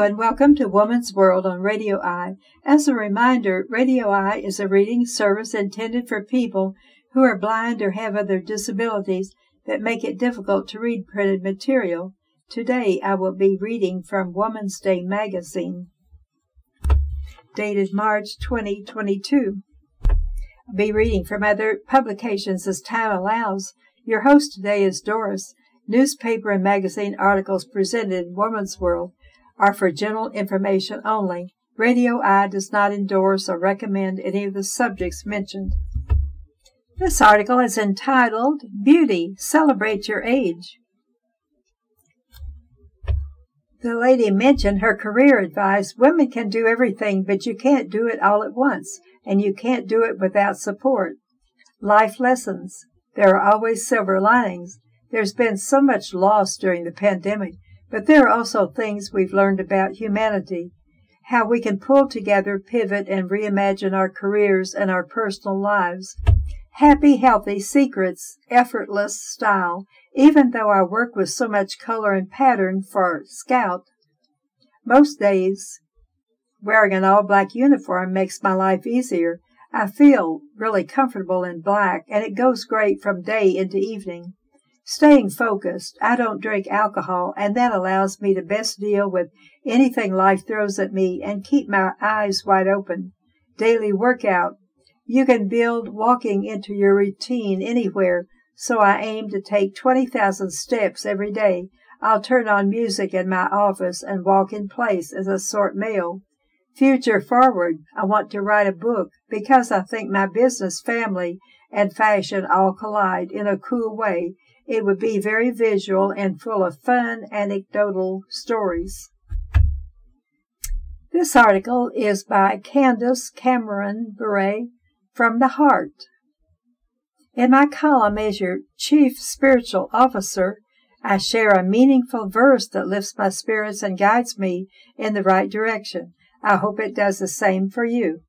And welcome to Woman's World on Radio Eye. As a reminder, Radio Eye is a reading service intended for people who are blind or have other disabilities that make it difficult to read printed material. Today I will be reading from Woman's Day magazine, dated March 2022. I'll be reading from other publications as time allows. Your host today is Doris. Newspaper and magazine articles presented in Woman's World are for general information only. Radio Eye does not endorse or recommend any of the subjects mentioned. This article is entitled Beauty Celebrate Your Age. The lady mentioned her career advice. Women can do everything, but you can't do it all at once, and you can't do it without support. Life lessons. There are always silver linings. There's been so much loss during the pandemic, but there are also things we've learned about humanity, how we can pull together, pivot, and reimagine our careers and our personal lives. Happy, healthy secrets, effortless style, even though I work with so much color and pattern for Scout. Most days, wearing an all black uniform makes my life easier. I feel really comfortable in black, and it goes great from day into evening. Staying focused, I don't drink alcohol, and that allows me to best deal with anything life throws at me and keep my eyes wide open. Daily workout. You can build walking into your routine anywhere, so I aim to take 20,000 steps every day. I'll turn on music in my office and walk in place as a sort mail. Future forward, I want to write a book because I think my business, family, and fashion all collide in a cool way it would be very visual and full of fun anecdotal stories. This article is by Candace Cameron Bure from the Heart. In my column as your chief spiritual officer, I share a meaningful verse that lifts my spirits and guides me in the right direction. I hope it does the same for you.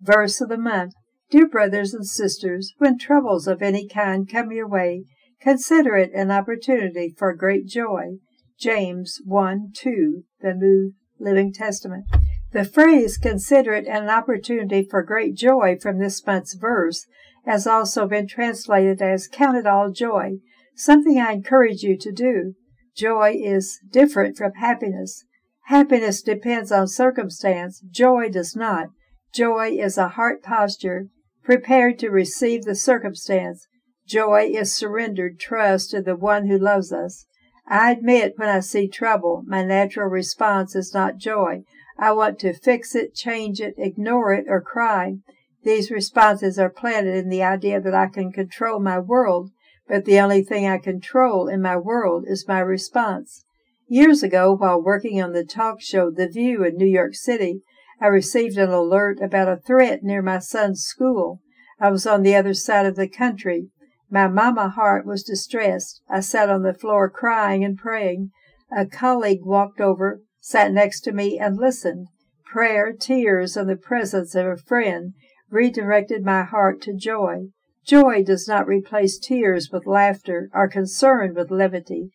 Verse of the month. Dear brothers and sisters, when troubles of any kind come your way, Consider it an opportunity for great joy. James 1 2, the New Living Testament. The phrase consider it an opportunity for great joy from this month's verse has also been translated as count it all joy, something I encourage you to do. Joy is different from happiness. Happiness depends on circumstance. Joy does not. Joy is a heart posture prepared to receive the circumstance. Joy is surrendered trust to the one who loves us. I admit when I see trouble, my natural response is not joy. I want to fix it, change it, ignore it, or cry. These responses are planted in the idea that I can control my world, but the only thing I control in my world is my response. Years ago, while working on the talk show The View in New York City, I received an alert about a threat near my son's school. I was on the other side of the country. My mama heart was distressed. I sat on the floor crying and praying. A colleague walked over, sat next to me, and listened. Prayer, tears, and the presence of a friend redirected my heart to joy. Joy does not replace tears with laughter or concern with levity.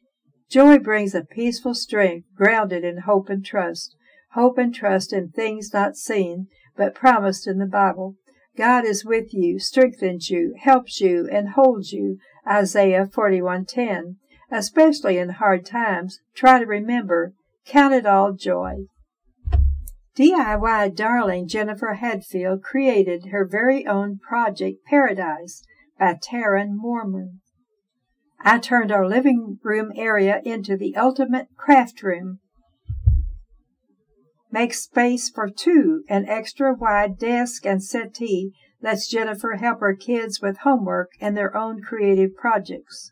Joy brings a peaceful strength grounded in hope and trust. Hope and trust in things not seen, but promised in the Bible. God is with you, strengthens you, helps you, and holds you. Isaiah 41:10. Especially in hard times, try to remember, count it all joy. DIY darling Jennifer Hadfield created her very own project Paradise by Taryn Mormon. I turned our living room area into the ultimate craft room. Make space for two. An extra wide desk and settee lets Jennifer help her kids with homework and their own creative projects.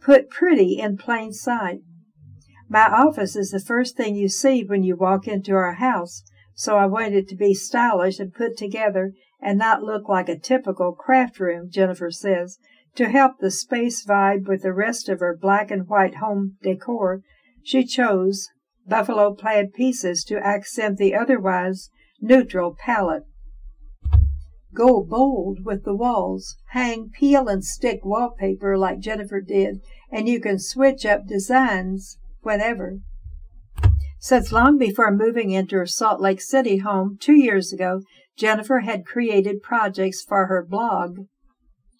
Put pretty in plain sight. My office is the first thing you see when you walk into our house, so I wanted it to be stylish and put together and not look like a typical craft room, Jennifer says. To help the space vibe with the rest of her black and white home decor, she chose buffalo plaid pieces to accent the otherwise neutral palette. Go bold with the walls. Hang peel and stick wallpaper like Jennifer did, and you can switch up designs whenever. Since long before moving into her Salt Lake City home two years ago, Jennifer had created projects for her blog.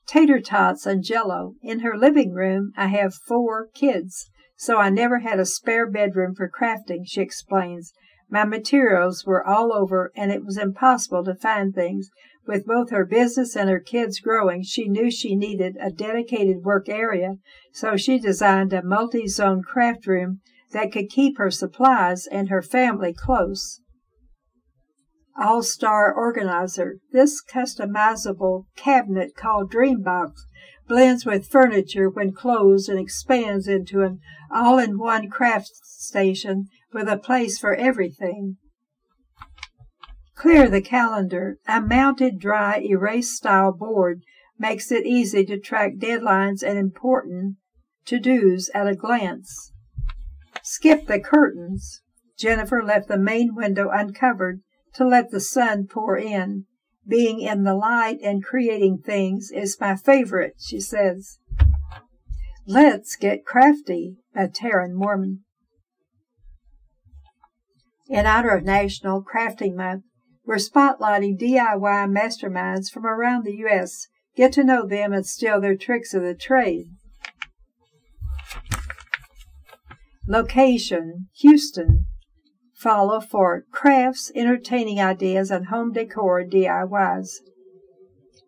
Tater tots and jello. In her living room, I have four kids, so I never had a spare bedroom for crafting, she explains. My materials were all over, and it was impossible to find things. With both her business and her kids growing, she knew she needed a dedicated work area, so she designed a multi zone craft room that could keep her supplies and her family close. All Star Organizer. This customizable cabinet called Dreambox blends with furniture when closed and expands into an all in one craft station with a place for everything. Clear the calendar. A mounted dry erase style board makes it easy to track deadlines and important to dos at a glance. Skip the curtains. Jennifer left the main window uncovered to let the sun pour in. Being in the light and creating things is my favorite, she says. Let's Get Crafty by Taryn Mormon. In honor of National Crafting Month, we're spotlighting DIY masterminds from around the U.S. Get to know them and steal their tricks of the trade. Location Houston. Follow for crafts, entertaining ideas, and home decor DIYs.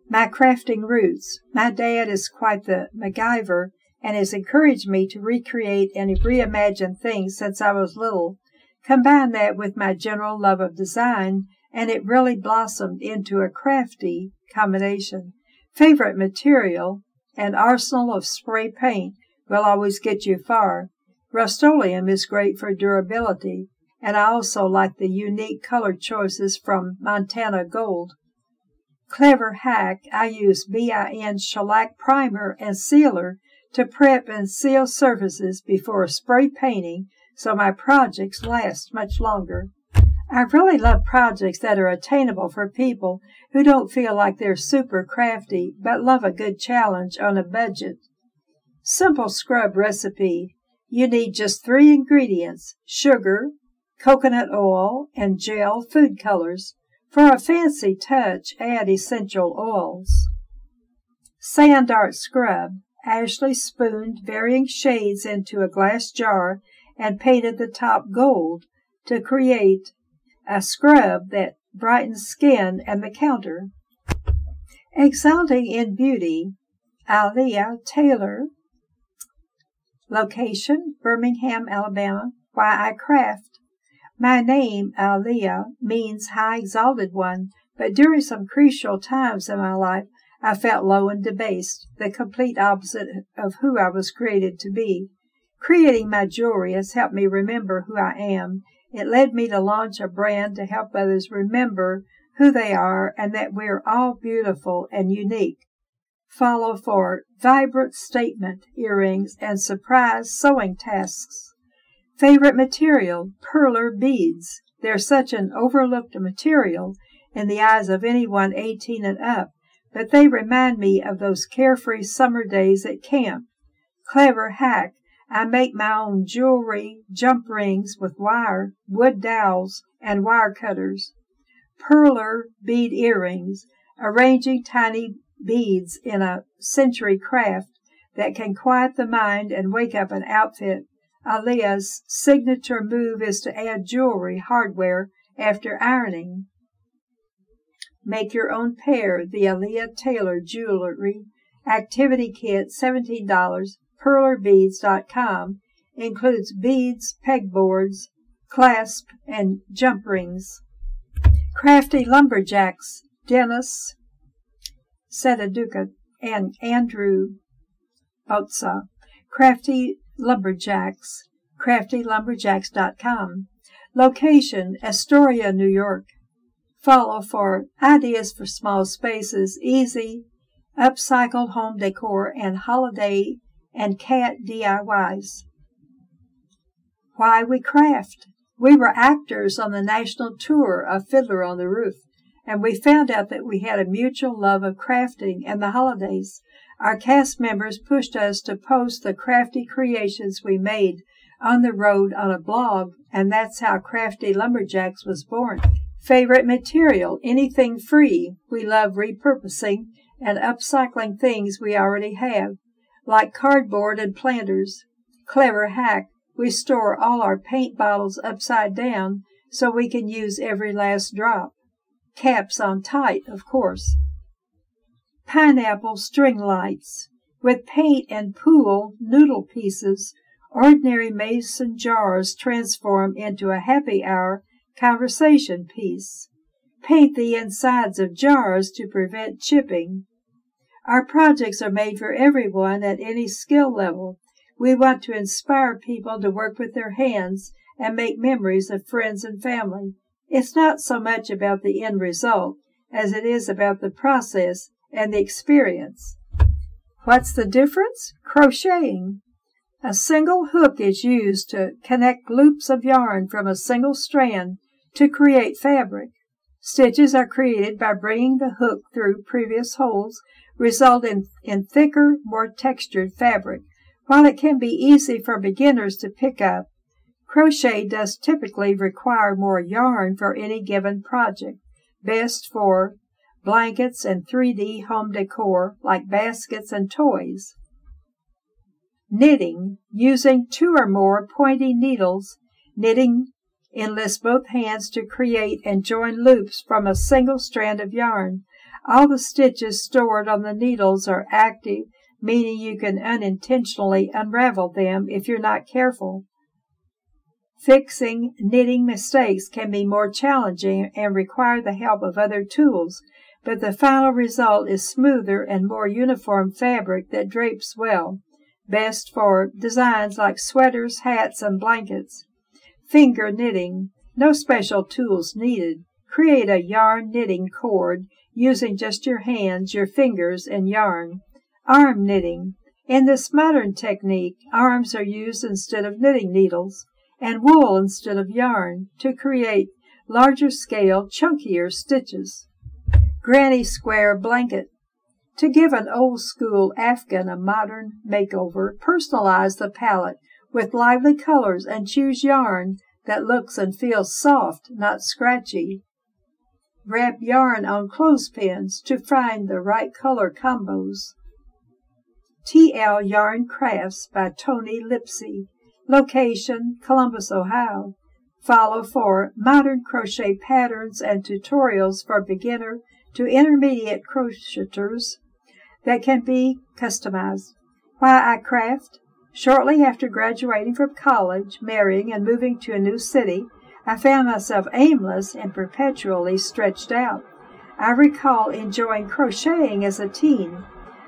My crafting roots. My dad is quite the MacGyver and has encouraged me to recreate and reimagine things since I was little Combine that with my general love of design, and it really blossomed into a crafty combination. Favorite material, an arsenal of spray paint will always get you far. Rust-Oleum is great for durability, and I also like the unique color choices from Montana Gold. Clever hack, I use BIN shellac primer and sealer to prep and seal surfaces before spray painting so my projects last much longer. I really love projects that are attainable for people who don't feel like they're super crafty but love a good challenge on a budget. Simple scrub recipe. You need just three ingredients sugar, coconut oil, and gel food colors. For a fancy touch, add essential oils. Sand art scrub. Ashley spooned varying shades into a glass jar and painted the top gold to create a scrub that brightens skin and the counter. Exalting in Beauty, Alia Taylor. Location, Birmingham, Alabama. Why I craft. My name, Alia, means high exalted one, but during some crucial times in my life, I felt low and debased, the complete opposite of who I was created to be. Creating my jewelry has helped me remember who I am. It led me to launch a brand to help others remember who they are and that we're all beautiful and unique. Follow for vibrant statement earrings and surprise sewing tasks. Favorite material, perler beads. They're such an overlooked material in the eyes of anyone 18 and up, but they remind me of those carefree summer days at camp. Clever hack I make my own jewelry, jump rings with wire, wood dowels, and wire cutters. Perler bead earrings, arranging tiny beads in a century craft that can quiet the mind and wake up an outfit. Alia's signature move is to add jewelry hardware after ironing. Make your own pair, the Alia Taylor Jewelry Activity Kit, $17 perlerbeads.com includes beads, pegboards, clasp, and jump rings. Crafty Lumberjacks, Dennis Setaduka, and Andrew Botza. Crafty Lumberjacks, craftylumberjacks.com. Location, Astoria, New York. Follow for ideas for small spaces, easy, upcycled home decor, and holiday and cat DIYs. Why we craft. We were actors on the national tour of Fiddler on the Roof, and we found out that we had a mutual love of crafting and the holidays. Our cast members pushed us to post the crafty creations we made on the road on a blog, and that's how Crafty Lumberjacks was born. Favorite material, anything free. We love repurposing and upcycling things we already have, like cardboard and planters. Clever hack. We store all our paint bottles upside down so we can use every last drop. Caps on tight, of course. Pineapple string lights. With paint and pool noodle pieces, ordinary mason jars transform into a happy hour conversation piece. Paint the insides of jars to prevent chipping. Our projects are made for everyone at any skill level. We want to inspire people to work with their hands and make memories of friends and family. It's not so much about the end result as it is about the process and the experience. What's the difference? Crocheting. A single hook is used to connect loops of yarn from a single strand to create fabric. Stitches are created by bringing the hook through previous holes, resulting in thicker, more textured fabric. While it can be easy for beginners to pick up, crochet does typically require more yarn for any given project, best for blankets and 3D home decor like baskets and toys. Knitting, using two or more pointy needles, knitting enlists both hands to create and join loops from a single strand of yarn. All the stitches stored on the needles are active, meaning you can unintentionally unravel them if you're not careful. Fixing knitting mistakes can be more challenging and require the help of other tools, but the final result is smoother and more uniform fabric that drapes well, best for designs like sweaters, hats, and blankets. Finger knitting. No special tools needed. Create a yarn knitting cord using just your hands, your fingers, and yarn. Arm knitting. In this modern technique, arms are used instead of knitting needles and wool instead of yarn to create larger scale, chunkier stitches. Granny Square Blanket. To give an old school Afghan a modern makeover, personalize the palette with lively colors and choose yarn that looks and feels soft, not scratchy. Wrap yarn on clothespins to find the right color combos. TL Yarn Crafts by Toni Lipsey. Location Columbus, Ohio. Follow for modern crochet patterns and tutorials for beginner to intermediate crocheters that can be customized. Why I craft Shortly after graduating from college, marrying, and moving to a new city, I found myself aimless and perpetually stretched out. I recall enjoying crocheting as a teen.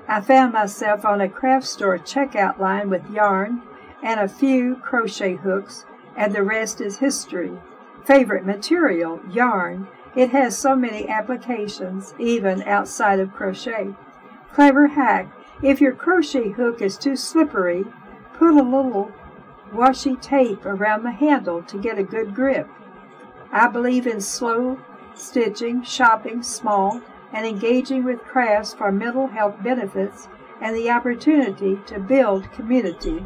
I found myself on a craft store checkout line with yarn and a few crochet hooks, and the rest is history. Favorite material, yarn. It has so many applications, even outside of crochet. Clever hack. If your crochet hook is too slippery, Put a little washi tape around the handle to get a good grip. I believe in slow stitching, shopping small, and engaging with crafts for mental health benefits and the opportunity to build community.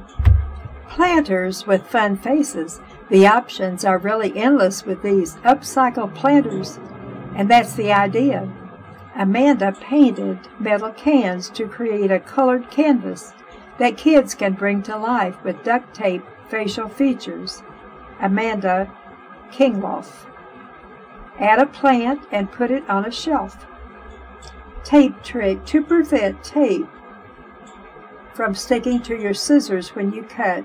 Planters with fun faces. The options are really endless with these upcycle planters, and that's the idea. Amanda painted metal cans to create a colored canvas that kids can bring to life with duct tape facial features. Amanda Kingloff. Add a plant and put it on a shelf. Tape trick to prevent tape from sticking to your scissors when you cut.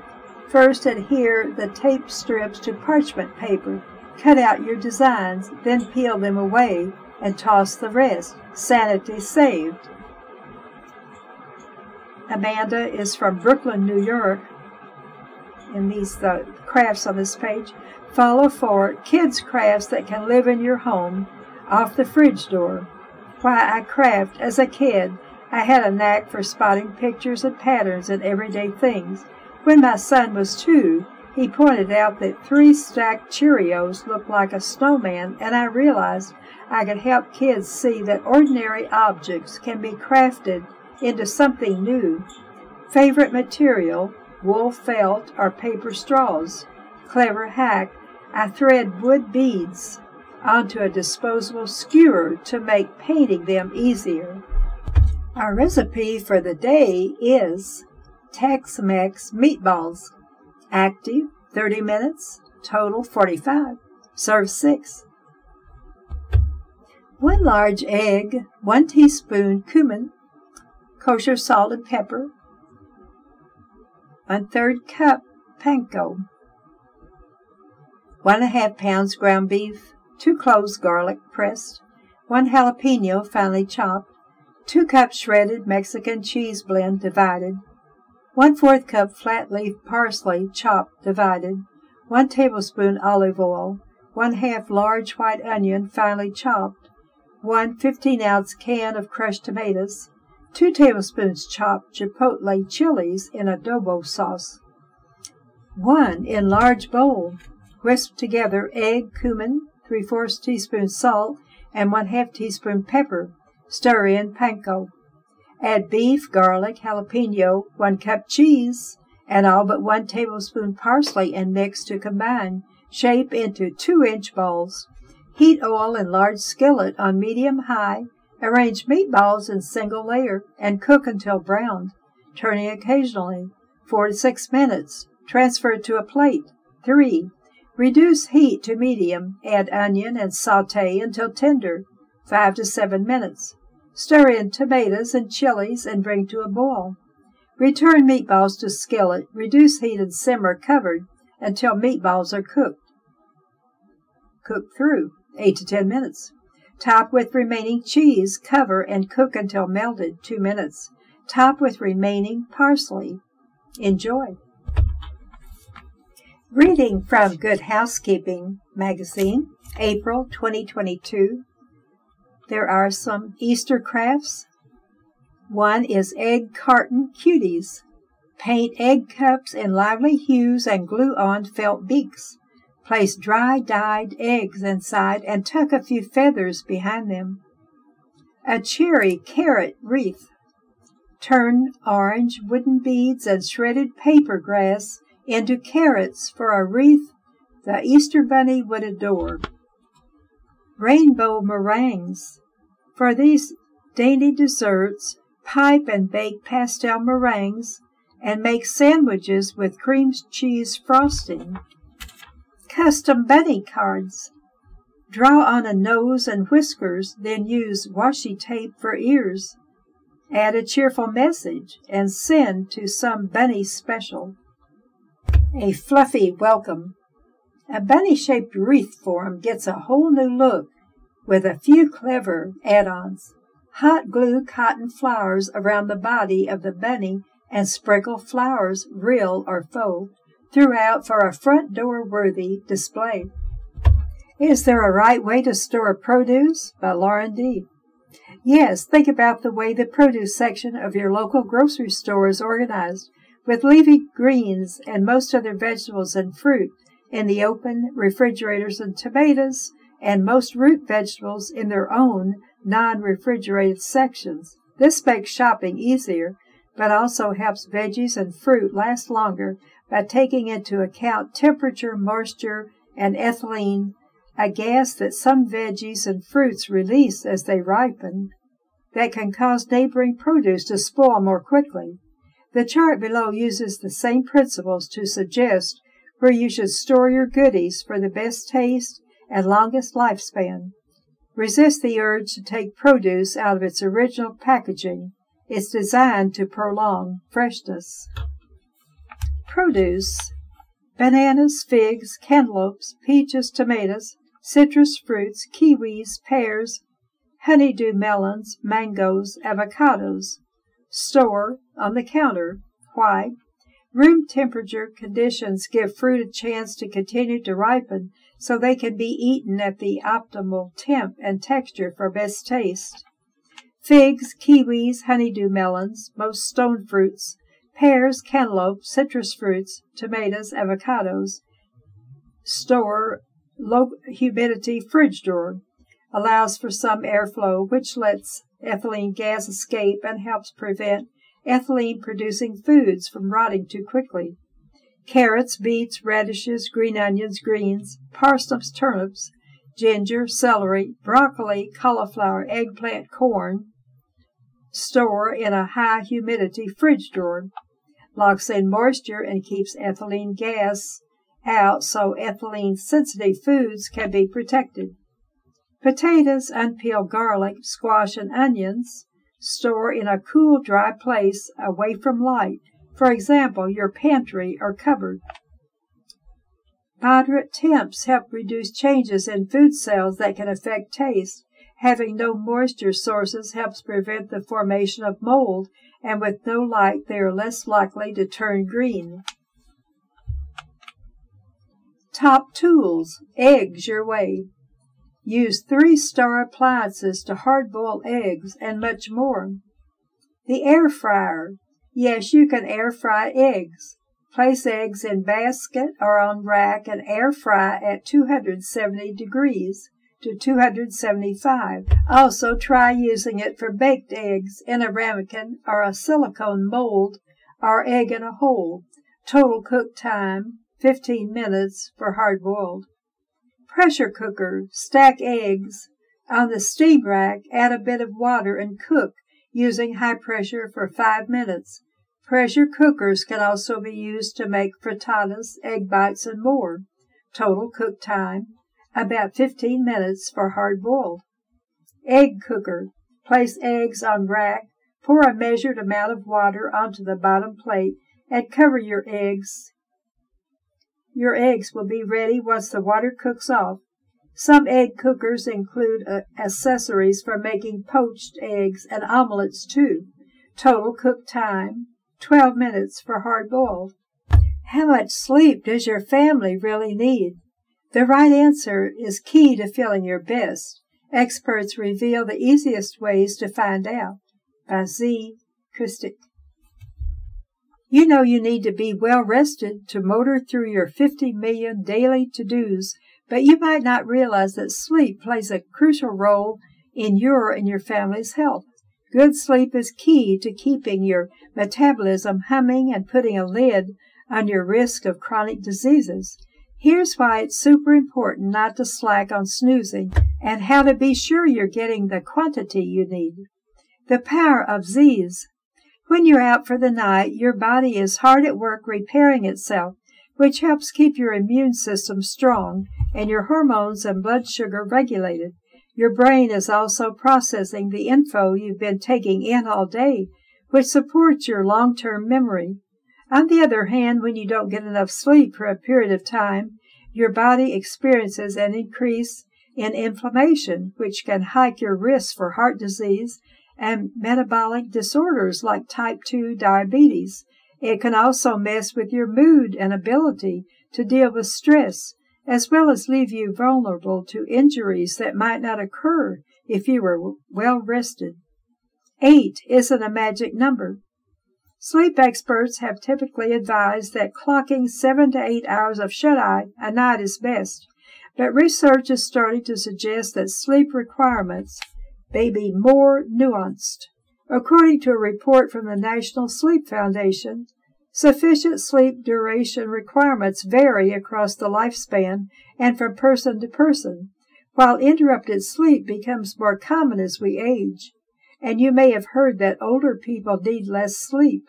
First, adhere the tape strips to parchment paper. Cut out your designs, then peel them away and toss the rest. Sanity saved. Amanda is from Brooklyn, New York. And these the crafts on this page. Follow for kids crafts that can live in your home off the fridge door. Why I craft as a kid, I had a knack for spotting pictures and patterns in everyday things. When my son was two, he pointed out that three stacked Cheerios looked like a snowman, and I realized I could help kids see that ordinary objects can be crafted into something new. Favorite material wool felt, or paper straws. Clever hack, I thread wood beads onto a disposable skewer to make painting them easier. Our recipe for the day is Tex-Mex meatballs. Active 30 minutes, total 45. Serve 6. 1 large egg, 1 teaspoon cumin, kosher salt and pepper, 1 third cup panko, 1 and a half pounds ground beef, 2 cloves garlic pressed, 1 jalapeno finely chopped, 2 cups shredded Mexican cheese blend divided, 1 4th cup flat leaf parsley chopped divided, 1 tablespoon olive oil, 1 half large white onion finely chopped, 1 15 ounce can of crushed tomatoes, 2 tablespoons chopped chipotle chilies in adobo sauce. 1 in large bowl. Whisk together egg, cumin, 3 fourths teaspoon salt, and 1 half teaspoon pepper. Stir in panko. Add beef, garlic, jalapeno, 1 cup cheese, and all but 1 tablespoon parsley and mix to combine. Shape into 2 inch balls. Heat oil in large skillet on medium high Arrange meatballs in single layer and cook until browned, turning occasionally. 4 to 6 minutes. Transfer to a plate. 3. Reduce heat to medium. Add onion and saute until tender. 5 to 7 minutes. Stir in tomatoes and chilies and bring to a boil. Return meatballs to skillet. Reduce heat and simmer covered until meatballs are cooked. Cook through 8 to 10 minutes. Top with remaining cheese, cover, and cook until melted 2 minutes. Top with remaining parsley. Enjoy. Reading from Good Housekeeping magazine, April 2022. There are some Easter crafts. One is egg carton cuties. Paint egg cups in lively hues and glue on felt beaks. Place dry dyed eggs inside and tuck a few feathers behind them. A cherry carrot wreath. Turn orange wooden beads and shredded paper grass into carrots for a wreath the Easter bunny would adore. Rainbow meringues. For these dainty desserts, pipe and bake pastel meringues and make sandwiches with cream cheese frosting. Custom bunny cards. Draw on a nose and whiskers, then use washi tape for ears. Add a cheerful message and send to some bunny special. A fluffy welcome. A bunny shaped wreath form gets a whole new look with a few clever add ons. Hot glue cotton flowers around the body of the bunny and sprinkle flowers, real or faux, throughout for a front door worthy display. Is there a right way to store produce? By Lauren D. Yes, think about the way the produce section of your local grocery store is organized, with leafy greens and most other vegetables and fruit in the open refrigerators and tomatoes, and most root vegetables in their own non refrigerated sections. This makes shopping easier, but also helps veggies and fruit last longer by taking into account temperature, moisture, and ethylene, a gas that some veggies and fruits release as they ripen, that can cause neighboring produce to spoil more quickly. The chart below uses the same principles to suggest where you should store your goodies for the best taste and longest lifespan. Resist the urge to take produce out of its original packaging. It's designed to prolong freshness. Produce bananas, figs, cantaloupes, peaches, tomatoes, citrus fruits, kiwis, pears, honeydew melons, mangoes, avocados. Store on the counter. Why? Room temperature conditions give fruit a chance to continue to ripen so they can be eaten at the optimal temp and texture for best taste. Figs, kiwis, honeydew melons, most stone fruits, pears, cantaloupe, citrus fruits, tomatoes, avocados. Store low humidity fridge door Allows for some airflow, which lets ethylene gas escape and helps prevent ethylene producing foods from rotting too quickly. carrots, beets, radishes, green onions, greens, parsnips, turnips, ginger, celery, broccoli, cauliflower, eggplant, corn. Store in a high humidity fridge drawer. Locks in moisture and keeps ethylene gas out so ethylene sensitive foods can be protected. Potatoes, unpeeled garlic, squash, and onions store in a cool, dry place away from light, for example, your pantry or cupboard. Moderate temps help reduce changes in food cells that can affect taste. Having no moisture sources helps prevent the formation of mold, and with no light, they are less likely to turn green. Top tools. Eggs your way. Use three star appliances to hard boil eggs and much more. The air fryer. Yes, you can air fry eggs. Place eggs in basket or on rack and air fry at 270 degrees to 275. Also try using it for baked eggs in a ramekin or a silicone mold or egg in a hole. Total cook time 15 minutes for hard boiled. Pressure cooker, stack eggs. On the steam rack, add a bit of water and cook using high pressure for 5 minutes. Pressure cookers can also be used to make frittatas, egg bites, and more. Total cook time about 15 minutes for hard boiled. Egg cooker. Place eggs on rack, pour a measured amount of water onto the bottom plate, and cover your eggs your eggs will be ready once the water cooks off. Some egg cookers include uh, accessories for making poached eggs and omelets too. Total cook time 12 minutes for hard boiled. How much sleep does your family really need? The right answer is key to feeling your best. Experts reveal the easiest ways to find out. By Zee Krstic. You know you need to be well rested to motor through your 50 million daily to dos, but you might not realize that sleep plays a crucial role in your and your family's health. Good sleep is key to keeping your metabolism humming and putting a lid on your risk of chronic diseases. Here's why it's super important not to slack on snoozing and how to be sure you're getting the quantity you need. The power of Z's when you're out for the night, your body is hard at work repairing itself, which helps keep your immune system strong and your hormones and blood sugar regulated. Your brain is also processing the info you've been taking in all day, which supports your long-term memory. On the other hand, when you don't get enough sleep for a period of time, your body experiences an increase in inflammation, which can hike your risk for heart disease and metabolic disorders like type 2 diabetes. It can also mess with your mood and ability to deal with stress, as well as leave you vulnerable to injuries that might not occur if you were well rested. Eight isn't a magic number. Sleep experts have typically advised that clocking seven to eight hours of shut eye a night is best, but research is starting to suggest that sleep requirements may be more nuanced. According to a report from the National Sleep Foundation, sufficient sleep duration requirements vary across the lifespan and from person to person, while interrupted sleep becomes more common as we age. And you may have heard that older people need less sleep.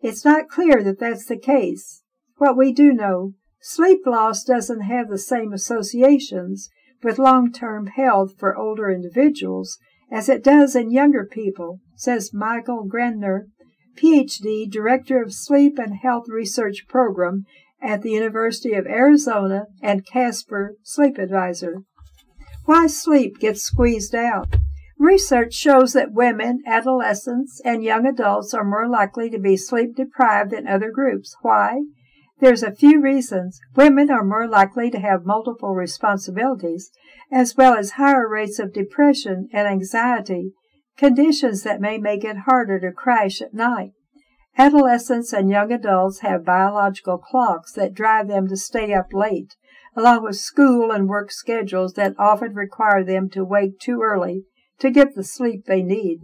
It's not clear that that's the case. What we do know, sleep loss doesn't have the same associations with long-term health for older individuals as it does in younger people, says Michael Grandner, PhD, Director of Sleep and Health Research Program at the University of Arizona and Casper Sleep Advisor. Why sleep gets squeezed out. Research shows that women, adolescents, and young adults are more likely to be sleep deprived than other groups. Why? There's a few reasons. Women are more likely to have multiple responsibilities, as well as higher rates of depression and anxiety, conditions that may make it harder to crash at night. Adolescents and young adults have biological clocks that drive them to stay up late, along with school and work schedules that often require them to wake too early to get the sleep they need.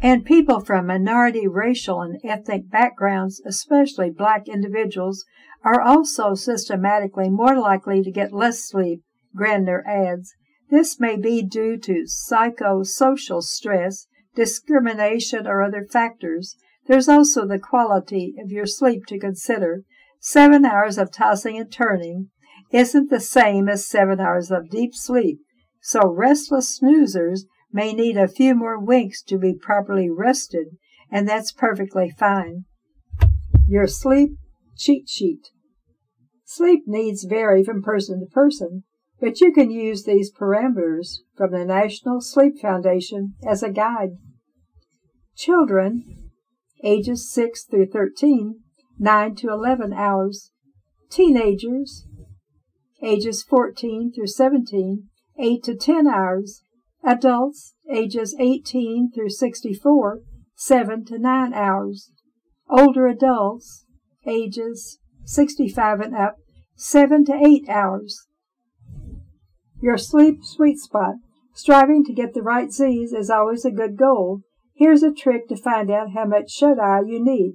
And people from minority racial and ethnic backgrounds, especially black individuals, are also systematically more likely to get less sleep, Grandner adds. This may be due to psychosocial stress, discrimination, or other factors. There's also the quality of your sleep to consider. Seven hours of tossing and turning isn't the same as seven hours of deep sleep, so restless snoozers may need a few more winks to be properly rested, and that's perfectly fine. Your sleep cheat sheet. Sleep needs vary from person to person, but you can use these parameters from the National Sleep Foundation as a guide. Children, ages 6 through 13, 9 to 11 hours. Teenagers, ages 14 through 17, 8 to 10 hours. Adults, ages 18 through 64, 7 to 9 hours. Older adults, ages 65 and up, 7 to 8 hours. Your sleep sweet spot. Striving to get the right Z's is always a good goal. Here's a trick to find out how much shut eye you need.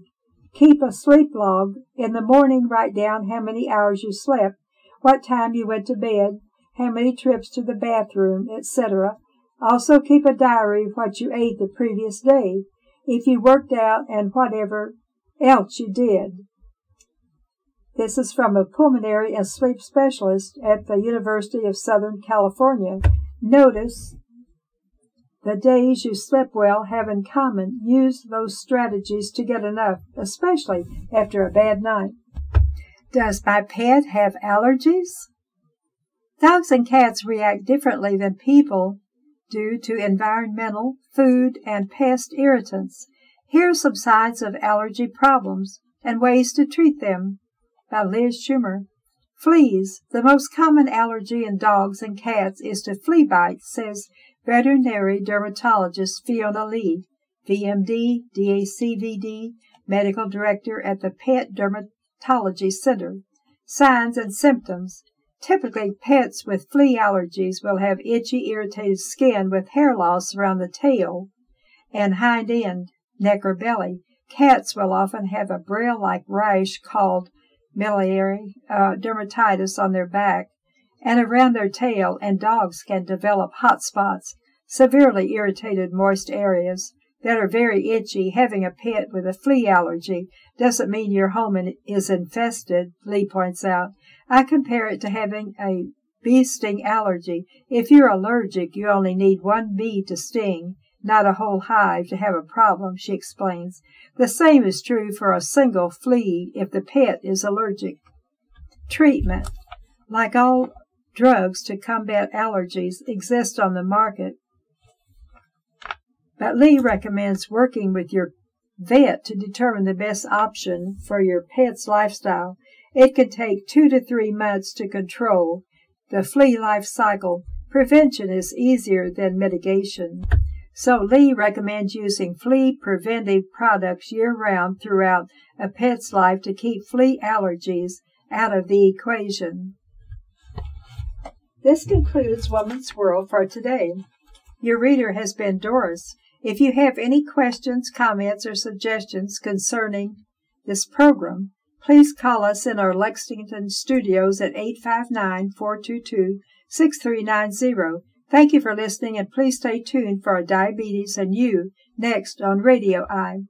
Keep a sleep log. In the morning, write down how many hours you slept, what time you went to bed, how many trips to the bathroom, etc. Also keep a diary of what you ate the previous day, if you worked out, and whatever else you did. This is from a pulmonary and sleep specialist at the University of Southern California. Notice the days you slept well have in common. Use those strategies to get enough, especially after a bad night. Does my pet have allergies? Dogs and cats react differently than people due to environmental, food, and pest irritants. Here some signs of allergy problems and ways to treat them by Liz Schumer. Fleas. The most common allergy in dogs and cats is to flea bites, says veterinary dermatologist Fiona Lee, VMD, DACVD, medical director at the Pet Dermatology Center. Signs and symptoms. Typically, pets with flea allergies will have itchy, irritated skin with hair loss around the tail and hind end, neck, or belly. Cats will often have a braille like rash called miliary uh, dermatitis on their back and around their tail, and dogs can develop hot spots, severely irritated moist areas that are very itchy. Having a pet with a flea allergy doesn't mean your home is infested, Lee points out. I compare it to having a bee sting allergy. If you're allergic, you only need one bee to sting, not a whole hive to have a problem, she explains. The same is true for a single flea if the pet is allergic. Treatment. Like all drugs to combat allergies exist on the market, but Lee recommends working with your vet to determine the best option for your pet's lifestyle. It can take two to three months to control the flea life cycle. Prevention is easier than mitigation. So Lee recommends using flea preventive products year round throughout a pet's life to keep flea allergies out of the equation. This concludes Woman's World for today. Your reader has been Doris. If you have any questions, comments, or suggestions concerning this program, please call us in our Lexington studios at 859 422 6390 Thank you for listening and please stay tuned for our Diabetes and You next on Radio Eye.